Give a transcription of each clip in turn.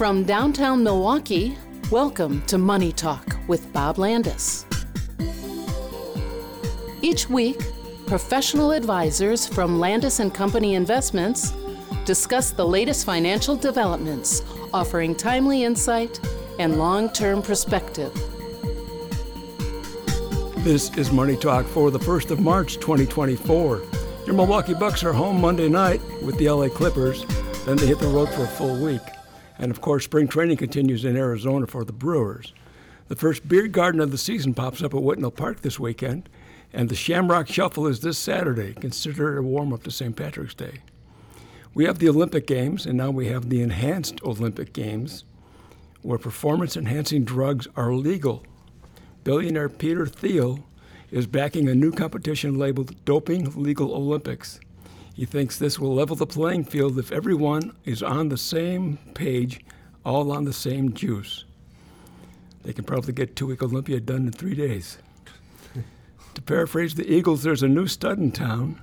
From downtown Milwaukee, welcome to Money Talk with Bob Landaas. Each week, professional advisors from Landaas and Company Investments discuss the latest financial developments, offering timely insight and long-term perspective. This is Money Talk for the 1st of March 2024. Your Milwaukee Bucks are home Monday night with the LA Clippers, then they hit the road for a full week. And of course, spring training continues in Arizona for the Brewers. The first beer garden of the season pops up at Whitnall Park this weekend, and the Shamrock Shuffle is this Saturday, considered a warm up to St. Patrick's Day. We have the Olympic Games, and now we have the Enhanced Olympic Games, where performance enhancing drugs are legal. Billionaire Peter Thiel is backing a new competition labeled Doping Legal Olympics. He thinks this will level the playing field if everyone is on the same page, all on the same juice. They can probably get two week Olympia done in three days. to paraphrase the Eagles, there's a new stud in town.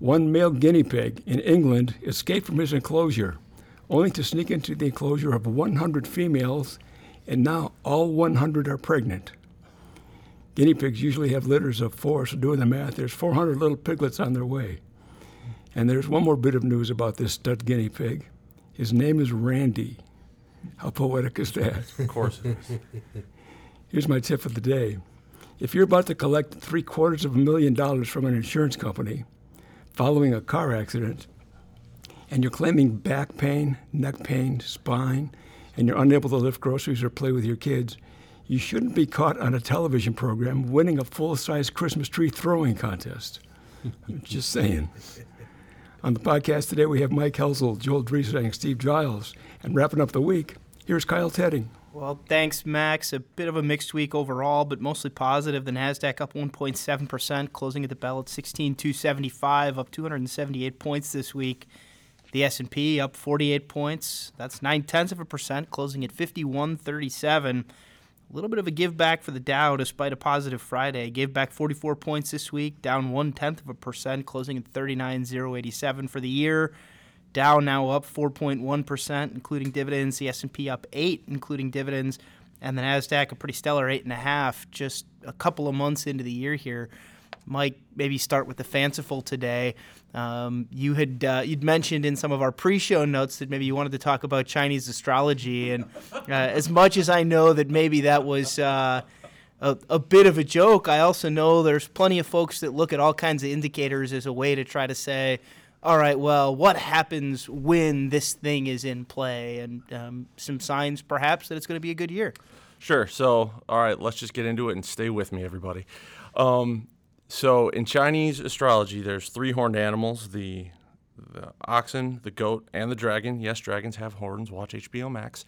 One male guinea pig in England escaped from his enclosure, only to sneak into the enclosure of 100 females, and now all 100 are pregnant. Guinea pigs usually have litters of four, so doing the math, there's 400 little piglets on their way. And there's one more bit of news about this stud guinea pig. His name is Randy. How poetic is that? Of course it is. Here's my tip of the day. If you're about to collect three quarters of a million dollars from an insurance company following a car accident, and you're claiming back pain, neck pain, spine, and you're unable to lift groceries or play with your kids, you shouldn't be caught on a television program winning a full size Christmas tree throwing contest. I'm just saying. On the podcast today, we have Mike Hoelzl, Joel Dresang, Steve Giles, and wrapping up the week, here's Kyle Tetting. Well, thanks, Max. A bit of a mixed week overall, but mostly positive. The Nasdaq up 1.7%, closing at the bell at 16,275, up 278 points this week. The S&P up 48 points. That's nine tenths of a percent, closing at 5137. A little bit of a give back for the Dow despite a positive Friday. Gave back 44 points this week, down one tenth of a percent, closing at 39,087 for the year. Dow now up 4.1 percent, including dividends. The S&P up eight, including dividends, and the Nasdaq a pretty stellar eight and a half. Just a couple of months into the year here. Mike, maybe start with the fanciful today. Um, you had uh, you'd mentioned in some of our pre-show notes that maybe you wanted to talk about Chinese astrology, and uh, as much as I know that maybe that was uh, a, a bit of a joke, I also know there's plenty of folks that look at all kinds of indicators as a way to try to say, all right, well, what happens when this thing is in play, and um, some signs perhaps that it's going to be a good year. Sure. So, all right, let's just get into it and stay with me, everybody. Um, so in Chinese astrology, there's three horned animals: the the oxen, the goat, and the dragon. Yes, dragons have horns. Watch HBO Max.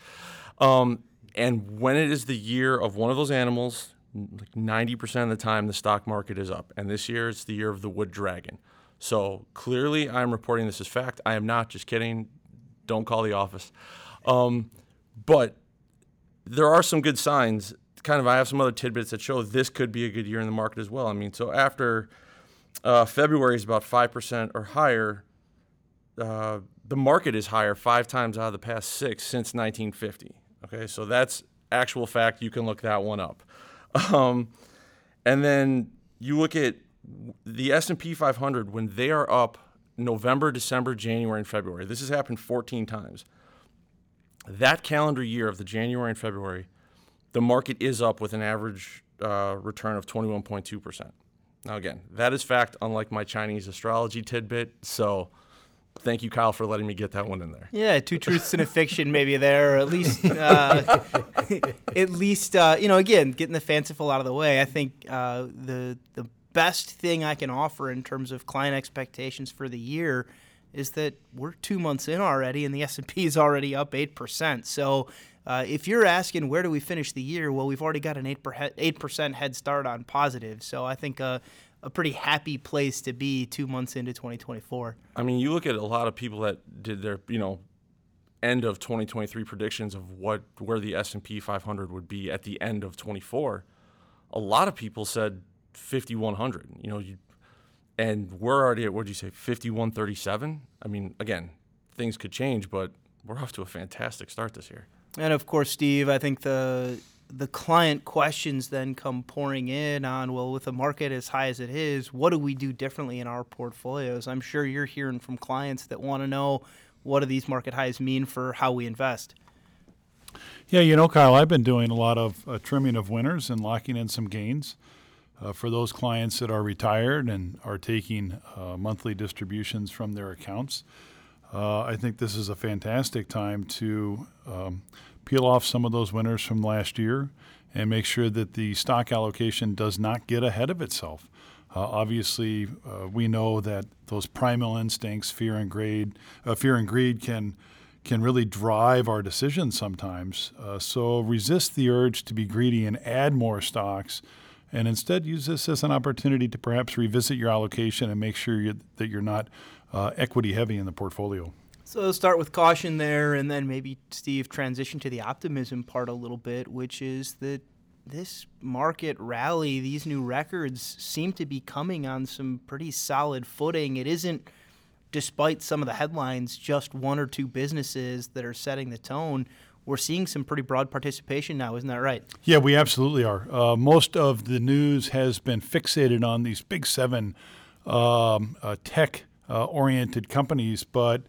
Um, and when it is the year of one of those animals, like 90% of the time, the stock market is up. And this year, it's the year of the wood dragon. So clearly, I'm reporting this as fact. I am not just kidding. Don't call the office. Um, but there are some good signs kind of I have some other tidbits that show this could be a good year in the market as well. I mean, so after uh, February is about five percent or higher, uh, the market is higher five times out of the past six since 1950. Okay, so that's actual fact. You can look that one up. Um, and then you look at the S&P 500 when they are up November, December, January, and February. This has happened 14 times. That calendar year of the January and February the market is up with an average uh, return of 21.2%. Now, again, that is fact, unlike my Chinese astrology tidbit. So, thank you, Kyle, for letting me get that one in there. Yeah, two truths and a fiction, maybe there, or at least, uh, at least, uh, you know, again, getting the fanciful out of the way. I think uh, the the best thing I can offer in terms of client expectations for the year is that we're two months in already, and the S and P is already up eight percent. So uh, if you're asking where do we finish the year, well, we've already got an 8 percent head start on positive. So I think uh, a pretty happy place to be two months into 2024. I mean, you look at a lot of people that did their, you know, end of 2023 predictions of what where the S&P 500 would be at the end of 24. A lot of people said 5100. You know, you, and we're already at what did you say 5137? I mean, again, things could change, but we're off to a fantastic start this year. And of course, Steve, I think the the client questions then come pouring in on well, with the market as high as it is, what do we do differently in our portfolios? I'm sure you're hearing from clients that want to know what do these market highs mean for how we invest. Yeah, you know, Kyle, I've been doing a lot of uh, trimming of winners and locking in some gains. Uh, for those clients that are retired and are taking uh, monthly distributions from their accounts, uh, I think this is a fantastic time to um, peel off some of those winners from last year and make sure that the stock allocation does not get ahead of itself. Uh, obviously, uh, we know that those primal instincts, fear and greed, uh, fear and greed, can can really drive our decisions sometimes. Uh, so resist the urge to be greedy and add more stocks, and instead use this as an opportunity to perhaps revisit your allocation and make sure you, that you're not uh, equity heavy in the portfolio. So start with caution there, and then maybe Steve transition to the optimism part a little bit, which is that this market rally, these new records seem to be coming on some pretty solid footing. It isn't despite some of the headlines, just one or two businesses that are setting the tone. We're seeing some pretty broad participation now, isn't that right? Yeah, we absolutely are. Uh, most of the news has been fixated on these big seven um, uh, tech uh, oriented companies, but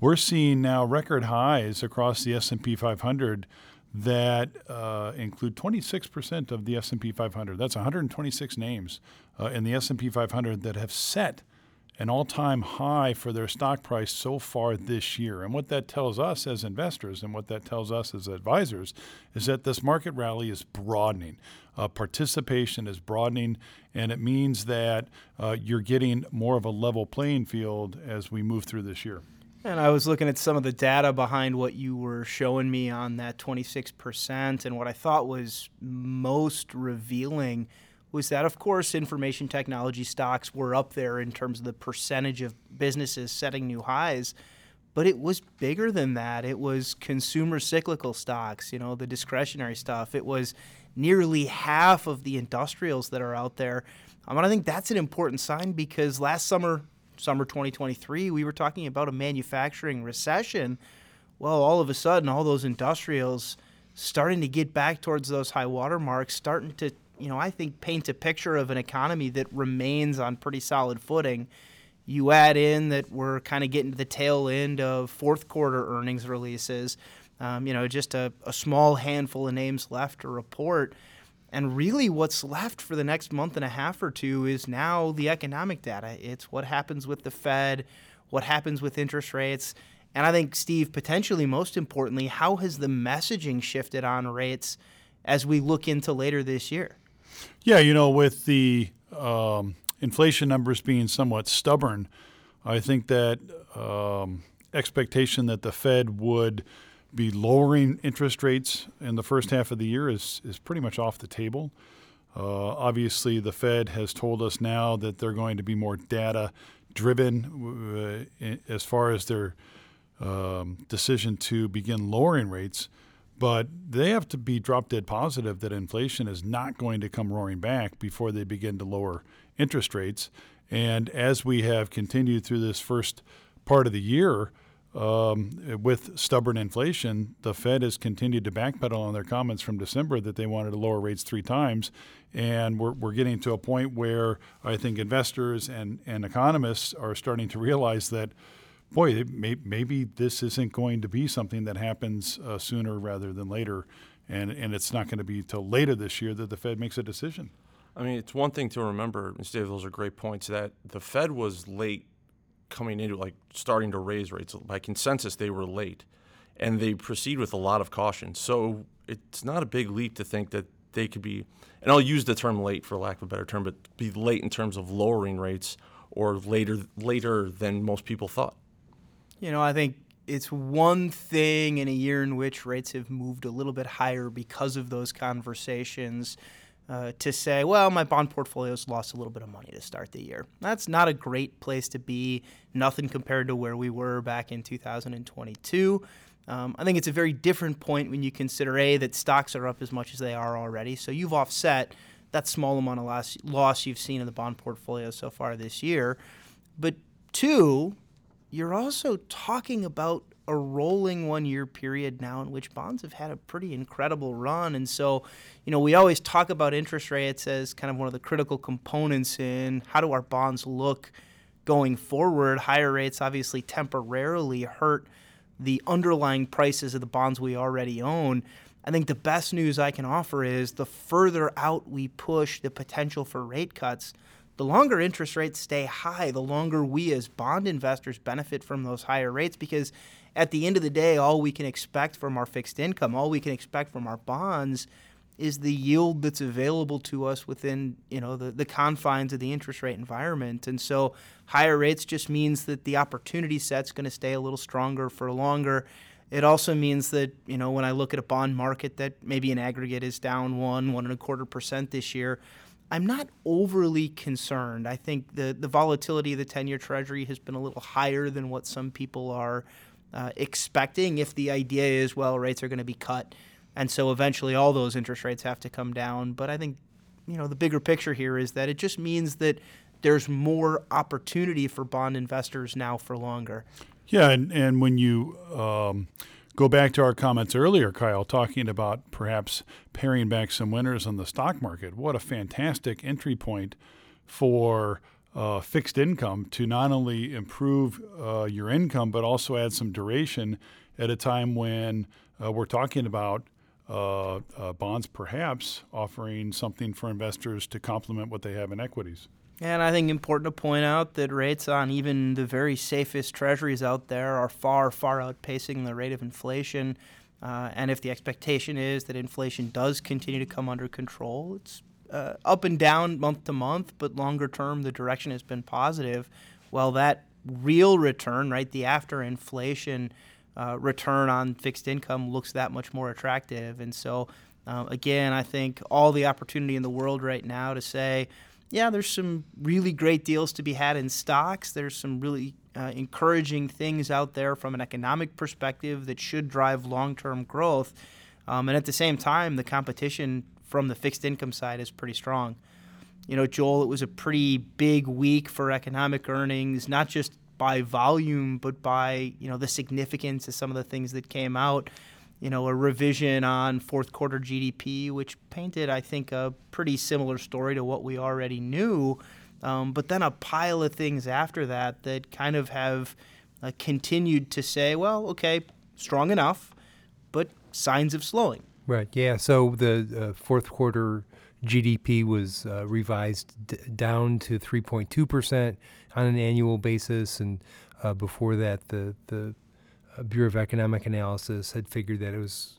we're seeing now record highs across the S&P 500 that uh, include 26% of the S&P 500. That's 126 names uh, in the S&P 500 that have set – an all time high for their stock price so far this year. And what that tells us as investors and what that tells us as advisors is that this market rally is broadening. Uh, participation is broadening, and it means that uh, you're getting more of a level playing field as we move through this year. And I was looking at some of the data behind what you were showing me on that 26%, and what I thought was most revealing was that, of course, information technology stocks were up there in terms of the percentage of businesses setting new highs. But it was bigger than that. It was consumer cyclical stocks, you know, the discretionary stuff. It was nearly half of the industrials that are out there. Um, and I think that's an important sign because last summer, summer 2023, we were talking about a manufacturing recession. Well, all of a sudden, all those industrials starting to get back towards those high water marks, starting to you know, I think paint a picture of an economy that remains on pretty solid footing. You add in that we're kind of getting to the tail end of fourth quarter earnings releases. Um, you know, just a, a small handful of names left to report. And really, what's left for the next month and a half or two is now the economic data. It's what happens with the Fed, what happens with interest rates. And I think, Steve, potentially most importantly, how has the messaging shifted on rates as we look into later this year? Yeah, you know, with the um, inflation numbers being somewhat stubborn, I think that um, expectation that the Fed would be lowering interest rates in the first half of the year is, is pretty much off the table. Uh, obviously, the Fed has told us now that they're going to be more data driven uh, as far as their um, decision to begin lowering rates. But they have to be drop dead positive that inflation is not going to come roaring back before they begin to lower interest rates. And as we have continued through this first part of the year, um, with stubborn inflation, the Fed has continued to backpedal on their comments from December that they wanted to lower rates three times. And we're, we're getting to a point where I think investors and, and economists are starting to realize that boy, may, maybe this isn't going to be something that happens uh, sooner rather than later, and and it's not going to be till later this year that the Fed makes a decision. I mean, it's one thing to remember, Mr. Dave, those are great points, that the Fed was late coming into, like, starting to raise rates. By consensus, they were late, and they proceed with a lot of caution. So it's not a big leap to think that they could be, and I'll use the term late for lack of a better term, but be late in terms of lowering rates or later later than most people thought. You know, I think it's one thing in a year in which rates have moved a little bit higher because of those conversations. Uh, to say, well, my bond portfolio's lost a little bit of money to start the year. That's not a great place to be. Nothing compared to where we were back in 2022. Um, I think it's a very different point when you consider a that stocks are up as much as they are already. So you've offset that small amount of loss, loss you've seen in the bond portfolio so far this year. But two, you're also talking about a rolling one year period now in which bonds have had a pretty incredible run. And so, you know, we always talk about interest rates as kind of one of the critical components in how do our bonds look going forward. Higher rates obviously temporarily hurt the underlying prices of the bonds we already own. I think the best news I can offer is the further out we push the potential for rate cuts, the longer interest rates stay high, the longer we as bond investors benefit from those higher rates because at the end of the day, all we can expect from our fixed income, all we can expect from our bonds is the yield that's available to us within you know the, the confines of the interest rate environment. And so higher rates just means that the opportunity set's going to stay a little stronger for longer. It also means that you know when i look at a bond market that maybe in aggregate is down one one and a quarter percent this year i'm not overly concerned i think the, the volatility of the 10-year treasury has been a little higher than what some people are uh, expecting if the idea is well rates are going to be cut and so eventually all those interest rates have to come down. But I think, you know, the bigger picture here is that it just means that there's more opportunity for bond investors now for longer. Yeah, and, and when you um, go back to our comments earlier, Kyle, talking about perhaps paring back some winners on the stock market, what a fantastic entry point for uh, fixed income to not only improve uh, your income, but also add some duration at a time when uh, we're talking about uh, uh, bonds perhaps offering something for investors to complement what they have in equities. And I think important to point out that rates on even the very safest treasuries out there are far, far outpacing the rate of inflation. Uh, and if the expectation is that inflation does continue to come under control, it's uh, up and down month to month, but longer term, the direction has been positive. Well, that real return, right, the after inflation uh, return on fixed income looks that much more attractive. And so, uh, again, I think all the opportunity in the world right now to say, yeah, there's some really great deals to be had in stocks. There's some really uh, encouraging things out there from an economic perspective that should drive long term growth. Um, and at the same time, the competition from the fixed income side is pretty strong. You know, Joel, it was a pretty big week for economic earnings, not just by volume, but by you know the significance of some of the things that came out. You know, a revision on fourth quarter GDP, which painted, I think, a pretty similar story to what we already knew. Um, but then a pile of things after that that kind of have uh, continued to say, well, okay, strong enough, but signs of slowing. Right. Yeah. So the uh, fourth quarter GDP was uh, revised d- down to 3.2 percent on an annual basis, and uh, before that, the the Bureau of Economic Analysis had figured that it was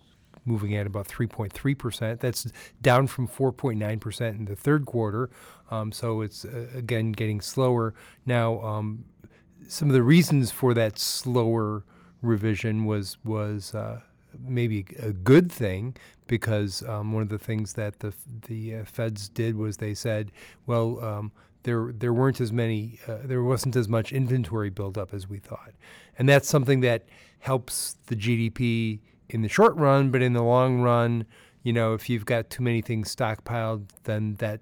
moving at about 3.3 percent. That's down from 4.9 percent in the third quarter. Um, so it's uh, again getting slower now. Um, some of the reasons for that slower revision was was uh, maybe a good thing because um, one of the things that the the uh, feds did was they said, well, um, there there weren't as many, uh, there wasn't as much inventory buildup as we thought, and that's something that helps the GDP in the short run, but in the long run, you know, if you've got too many things stockpiled, then that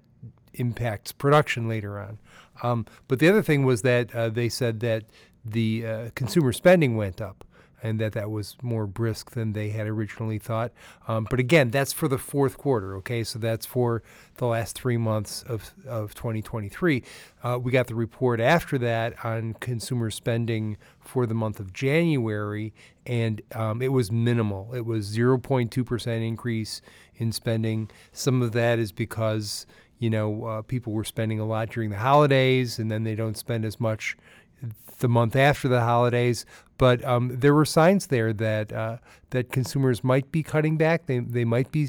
impacts production later on. Um, but the other thing was that uh, they said that the uh, consumer spending went up and that that was more brisk than they had originally thought. Um, but again, that's for the fourth quarter, okay? So that's for the last three months of, of 2023. Uh, we got the report after that on consumer spending for the month of January, and um, it was minimal. It was 0.2% increase in spending. Some of that is because you know, uh, people were spending a lot during the holidays, and then they don't spend as much the month after the holidays. But um, there were signs there that uh, that consumers might be cutting back. They they might be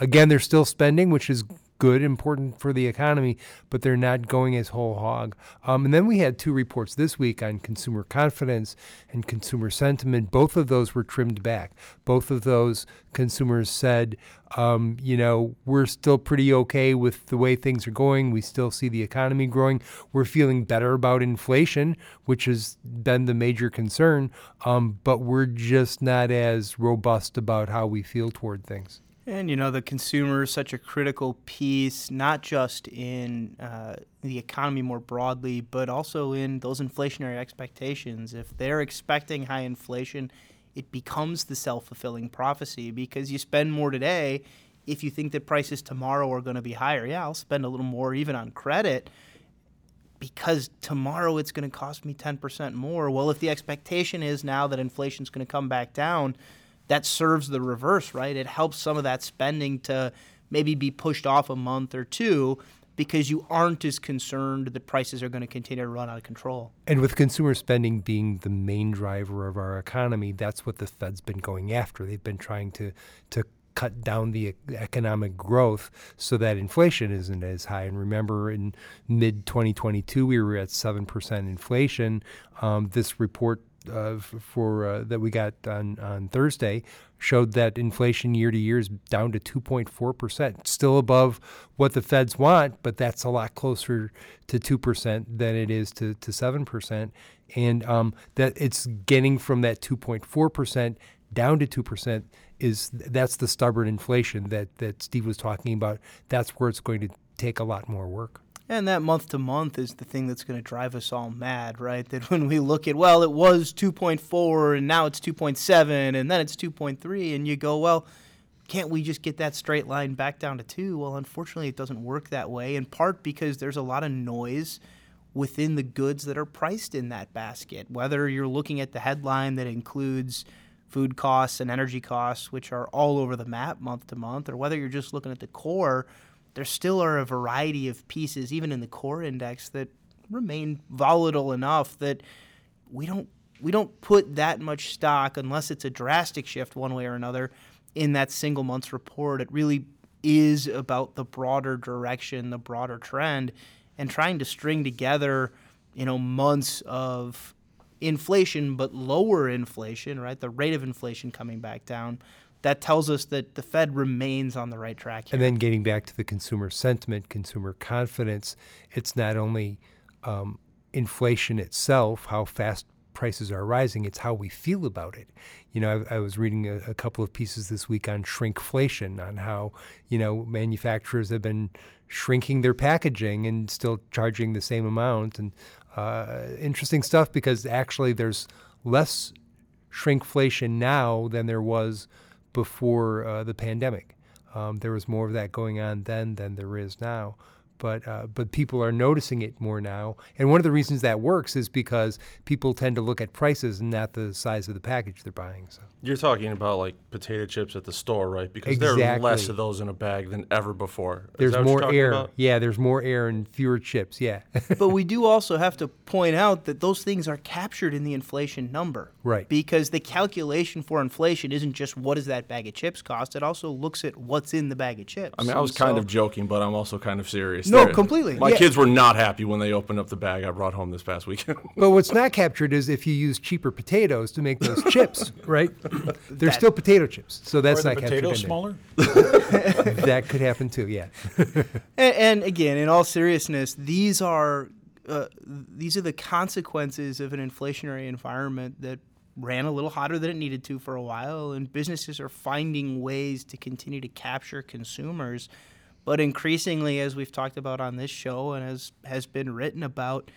again they're still spending, which is good, important for the economy, but they're not going as whole hog. Um, and then we had two reports this week on consumer confidence and consumer sentiment. Both of those were trimmed back. Both of those consumers said, um, you know, we're still pretty okay with the way things are going. We still see the economy growing. We're feeling better about inflation, which has been the major concern, um, but we're just not as robust about how we feel toward things. And you know, the consumer is such a critical piece, not just in uh, the economy more broadly, but also in those inflationary expectations. If they're expecting high inflation, it becomes the self fulfilling prophecy because you spend more today. If you think that prices tomorrow are going to be higher, yeah, I'll spend a little more even on credit because tomorrow it's going to cost me 10% more. Well, if the expectation is now that inflation's going to come back down, that serves the reverse, right? It helps some of that spending to maybe be pushed off a month or two because you aren't as concerned that prices are going to continue to run out of control. And with consumer spending being the main driver of our economy, that's what the Fed's been going after. They've been trying to to cut down the economic growth so that inflation isn't as high. And remember, in mid 2022, we were at 7% inflation. Um, this report uh, for uh, that we got on, on Thursday showed that inflation year to year is down to 2.4 percent, still above what the Feds want, but that's a lot closer to two percent than it is to to seven percent, and um, that it's getting from that 2.4 percent down to two percent is that's the stubborn inflation that that Steve was talking about. That's where it's going to take a lot more work. And that month to month is the thing that's going to drive us all mad, right? That when we look at, well, it was 2.4 and now it's 2.7 and then it's 2.3, and you go, well, can't we just get that straight line back down to 2? Well, unfortunately, it doesn't work that way, in part because there's a lot of noise within the goods that are priced in that basket. Whether you're looking at the headline that includes food costs and energy costs, which are all over the map month to month, or whether you're just looking at the core, there still are a variety of pieces, even in the core index, that remain volatile enough that we don't we don't put that much stock unless it's a drastic shift one way or another in that single month's report. It really is about the broader direction, the broader trend, and trying to string together, you know, months of inflation, but lower inflation, right? The rate of inflation coming back down. That tells us that the Fed remains on the right track. Here. And then getting back to the consumer sentiment, consumer confidence, it's not only um, inflation itself, how fast prices are rising, it's how we feel about it. You know, I, I was reading a, a, couple of pieces this week on shrinkflation, on how, you know, manufacturers have been shrinking their packaging and still charging the same amount. And uh, interesting stuff because actually there's less shrinkflation now than there was before uh, the pandemic. Um, there was more of that going on then than there is now but uh, but people are noticing it more now. And one of the reasons that works is because people tend to look at prices and not the size of the package they're buying. So you're talking about like potato chips at the store, right? Because exactly. there are less of those in a bag than ever before. Is there's more air. About? Yeah, there's more air and fewer chips. Yeah. but we do also have to point out that those things are captured in the inflation number. Right. Because the calculation for inflation isn't just what does that bag of chips cost. It also looks at what's in the bag of chips. I mean, I was kind of joking, but I'm also kind of serious. No, there. completely. My yeah. kids were not happy when they opened up the bag I brought home this past weekend. but what's not captured is if you use cheaper potatoes to make those chips, right? They're that, still potato chips, so that's not the captured. Potatoes smaller. that could happen too. Yeah. and, and again, in all seriousness, these are uh, these are the consequences of an inflationary environment that ran a little hotter than it needed to for a while, and businesses are finding ways to continue to capture consumers but increasingly, as we've talked about on this show and as has been written about,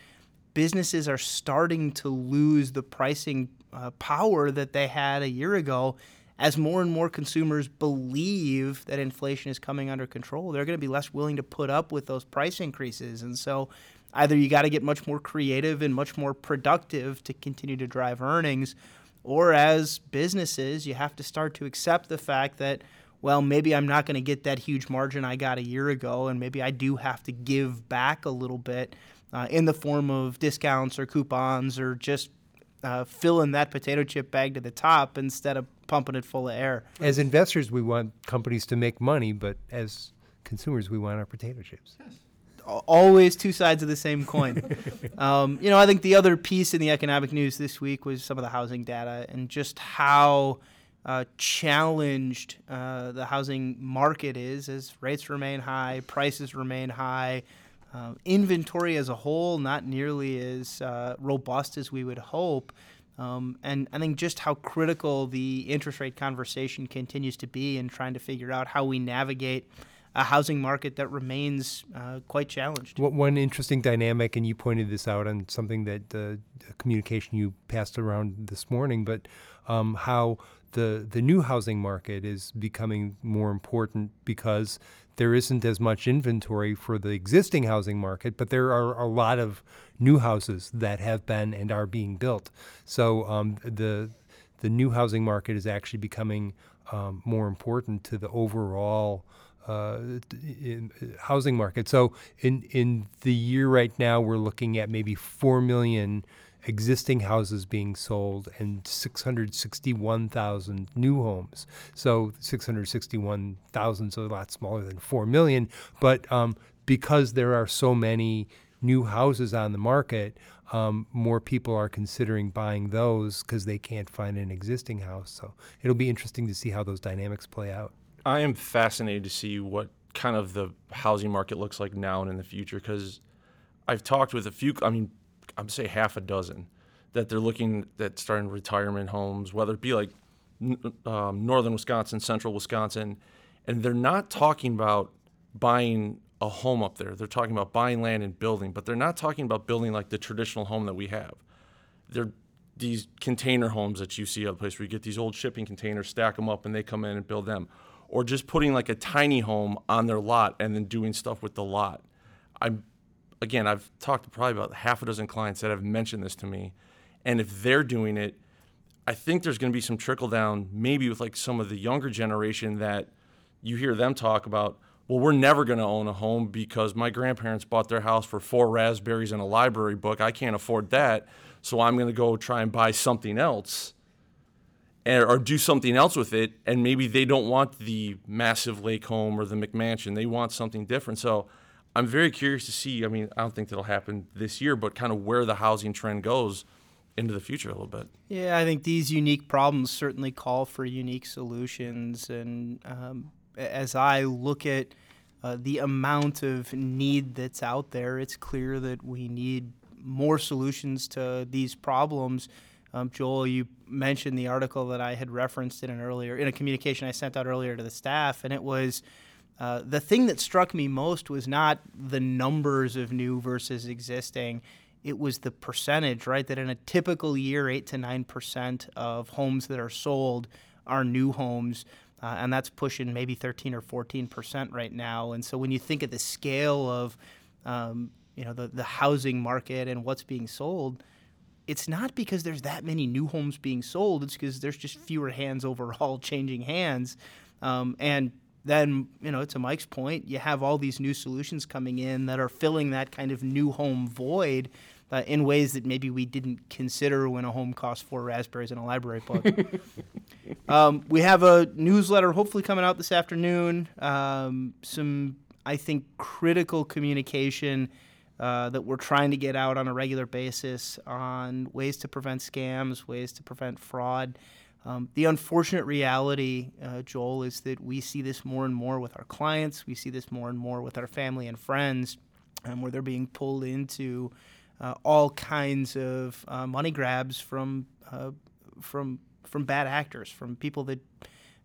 businesses are starting to lose the pricing uh, power that they had a year ago. As more and more consumers believe that inflation is coming under control, they're going to be less willing to put up with those price increases. And so, either you got to get much more creative and much more productive to continue to drive earnings, or as businesses, you have to start to accept the fact that well, maybe I'm not going to get that huge margin I got a year ago, and maybe I do have to give back a little bit uh, in the form of discounts or coupons or just uh, filling that potato chip bag to the top instead of pumping it full of air. As investors, we want companies to make money, but as consumers, we want our potato chips. Yes. Always two sides of the same coin. um, you know, I think the other piece in the economic news this week was some of the housing data and just how uh, challenged uh, the housing market is as rates remain high, prices remain high, uh, inventory as a whole not nearly as uh, robust as we would hope. Um, and I think just how critical the interest rate conversation continues to be in trying to figure out how we navigate a housing market that remains uh, quite challenged. One interesting dynamic, and you pointed this out on something that the communication you passed around this morning, but um, how the the new housing market is becoming more important because there isn't as much inventory for the existing housing market, but there are a lot of new houses that have been and are being built. So um, the the new housing market is actually becoming um, more important to the overall uh, in, housing market. So in in the year right now, we're looking at maybe four million existing houses being sold and 661,000 new homes. So 661,000 is a lot smaller than 4 million, but um, because there are so many new houses on the market, um, more people are considering buying those because they can't find an existing house. So it'll be interesting to see how those dynamics play out. I am fascinated to see what kind of the housing market looks like now and in the future because I've talked with a few, I mean, I'd say half a dozen that they're looking at starting retirement homes, whether it be like um, northern Wisconsin, central Wisconsin, and they're not talking about buying a home up there. They're talking about buying land and building, but they're not talking about building like the traditional home that we have. They're these container homes that you see other place where you get these old shipping containers, stack them up, and they come in and build them, or just putting like a tiny home on their lot and then doing stuff with the lot. I'm again, I've talked to probably about half a dozen clients that have mentioned this to me. And if they're doing it, I think there's going to be some trickle down, maybe with like some of the younger generation that you hear them talk about. Well, we're never going to own a home because my grandparents bought their house for four raspberries and a library book. I can't afford that. So I'm going to go try and buy something else or do something else with it. And maybe they don't want the massive lake home or the McMansion. They want something different. So I'm very curious to see. I mean, I don't think that'll happen this year, but kind of where the housing trend goes into the future a little bit. Yeah, I think these unique problems certainly call for unique solutions. And um, as I look at uh, the amount of need that's out there, it's clear that we need more solutions to these problems. Um, Joel, you mentioned the article that I had referenced in an earlier in a communication I sent out earlier to the staff, and it was uh, the thing that struck me most was not the numbers of new versus existing. It was the percentage, right? That in a typical year, 8 to 9% of homes that are sold are new homes. Uh, and that's pushing maybe 13 or 14% right now. And so when you think of the scale of, um, you know, the, the housing market and what's being sold, it's not because there's that many new homes being sold. It's because there's just fewer hands overall changing hands. Um, and then you know to mike's point you have all these new solutions coming in that are filling that kind of new home void uh, in ways that maybe we didn't consider when a home cost four raspberries and a library book um, we have a newsletter hopefully coming out this afternoon um, some i think critical communication uh, that we're trying to get out on a regular basis on ways to prevent scams ways to prevent fraud um, the unfortunate reality, uh, Joel, is that we see this more and more with our clients. We see this more and more with our family and friends, um, where they're being pulled into uh, all kinds of uh, money grabs from uh, from from bad actors, from people that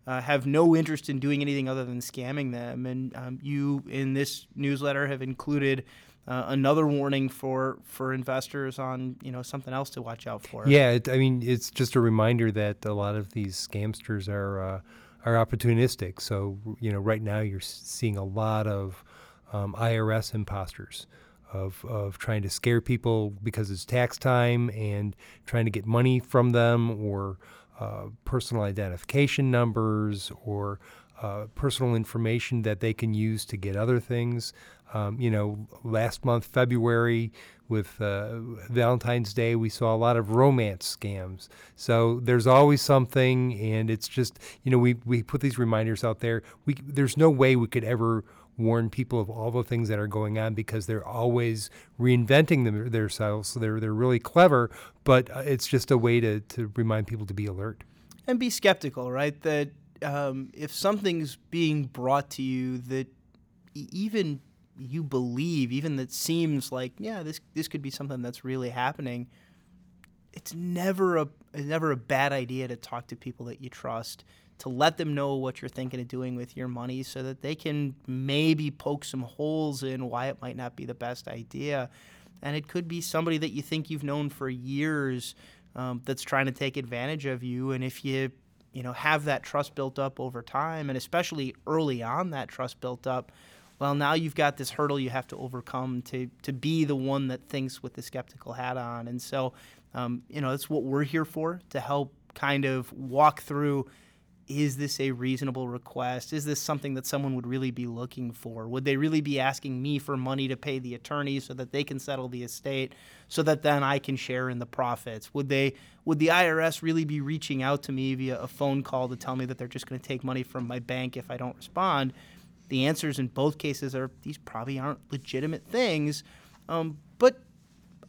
uh, have no interest in doing anything other than scamming them. And um, you, in this newsletter, have included uh, another warning for for investors on you know something else to watch out for. Yeah, it, I mean it's just a reminder that a lot of these scamsters are uh, are opportunistic. So you know right now you're seeing a lot of um, IRS imposters. Of, of trying to scare people because it's tax time and trying to get money from them or uh, personal identification numbers or uh, personal information that they can use to get other things. Um, you know, last month, February, with uh, Valentine's Day, we saw a lot of romance scams. So there's always something, and it's just, you know, we, we put these reminders out there. We, there's no way we could ever warn people of all the things that are going on because they're always reinventing them, themselves. So they're, they're really clever, but uh, it's just a way to, to remind people to be alert. And be skeptical, right? That um, if something's being brought to you that even you believe, even that seems like, yeah, this this could be something that's really happening. It's never a, it's never a bad idea to talk to people that you trust to let them know what you're thinking of doing with your money so that they can maybe poke some holes in why it might not be the best idea. And it could be somebody that you think you've known for years um, that's trying to take advantage of you. And if you you know have that trust built up over time, and especially early on that trust built up, well, now you've got this hurdle you have to overcome to to be the one that thinks with the skeptical hat on. And so, um, you know, that's what we're here for to help kind of walk through is this a reasonable request? Is this something that someone would really be looking for? Would they really be asking me for money to pay the attorney so that they can settle the estate so that then I can share in the profits? Would they would the IRS really be reaching out to me via a phone call to tell me that they're just going to take money from my bank if I don't respond? The answers in both cases are these probably aren't legitimate things. Um, but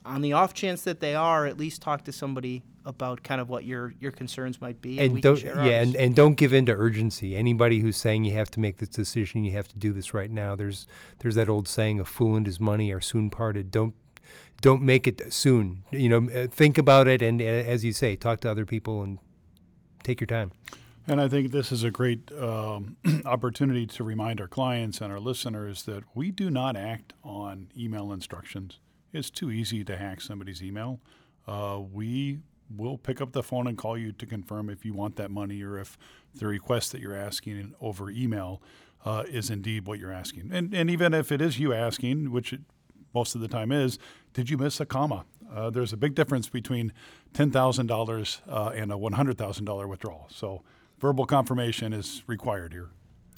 on the off chance that they are, at least talk to somebody about kind of what your your concerns might be, and, and don't yeah, and, and don't give in to urgency. Anybody who's saying you have to make this decision, you have to do this right now. There's there's that old saying, "A fool and his money are soon parted." Don't don't make it soon. You know, uh, think about it, and uh, as you say, talk to other people and take your time. And I think this is a great um, opportunity to remind our clients and our listeners that we do not act on email instructions. It's too easy to hack somebody's email. Uh, we will pick up the phone and call you to confirm if you want that money or if the request that you're asking over email uh, is indeed what you're asking. And, and even if it is you asking, which it most of the time is, did you miss a comma? Uh, there's a big difference between $10,000 uh, and a $100,000 withdrawal. So verbal confirmation is required here.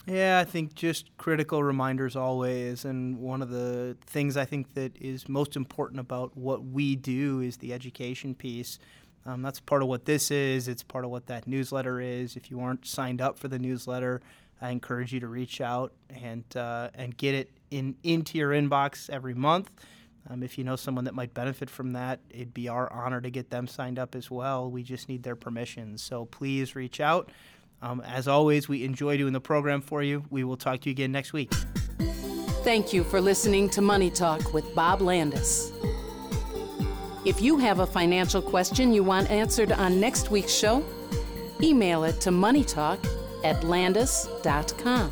Yeah, I think just critical reminders always. And one of the things I think that is most important about what we do is the education piece. Um, that's part of what this is. It's part of what that newsletter is. If you aren't signed up for the newsletter, I encourage you to reach out and uh, and get it in into your inbox every month. Um, if you know someone that might benefit from that, it'd be our honor to get them signed up as well. We just need their permission. So please reach out. Um, as always, we enjoy doing the program for you. We will talk to you again next week. Thank you for listening to Money Talk with Bob Landaas. If you have a financial question you want answered on next week's show, email it to moneytalk at landaas.com.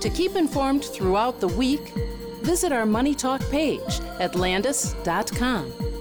To keep informed throughout the week, visit our Money Talk page at landaas.com.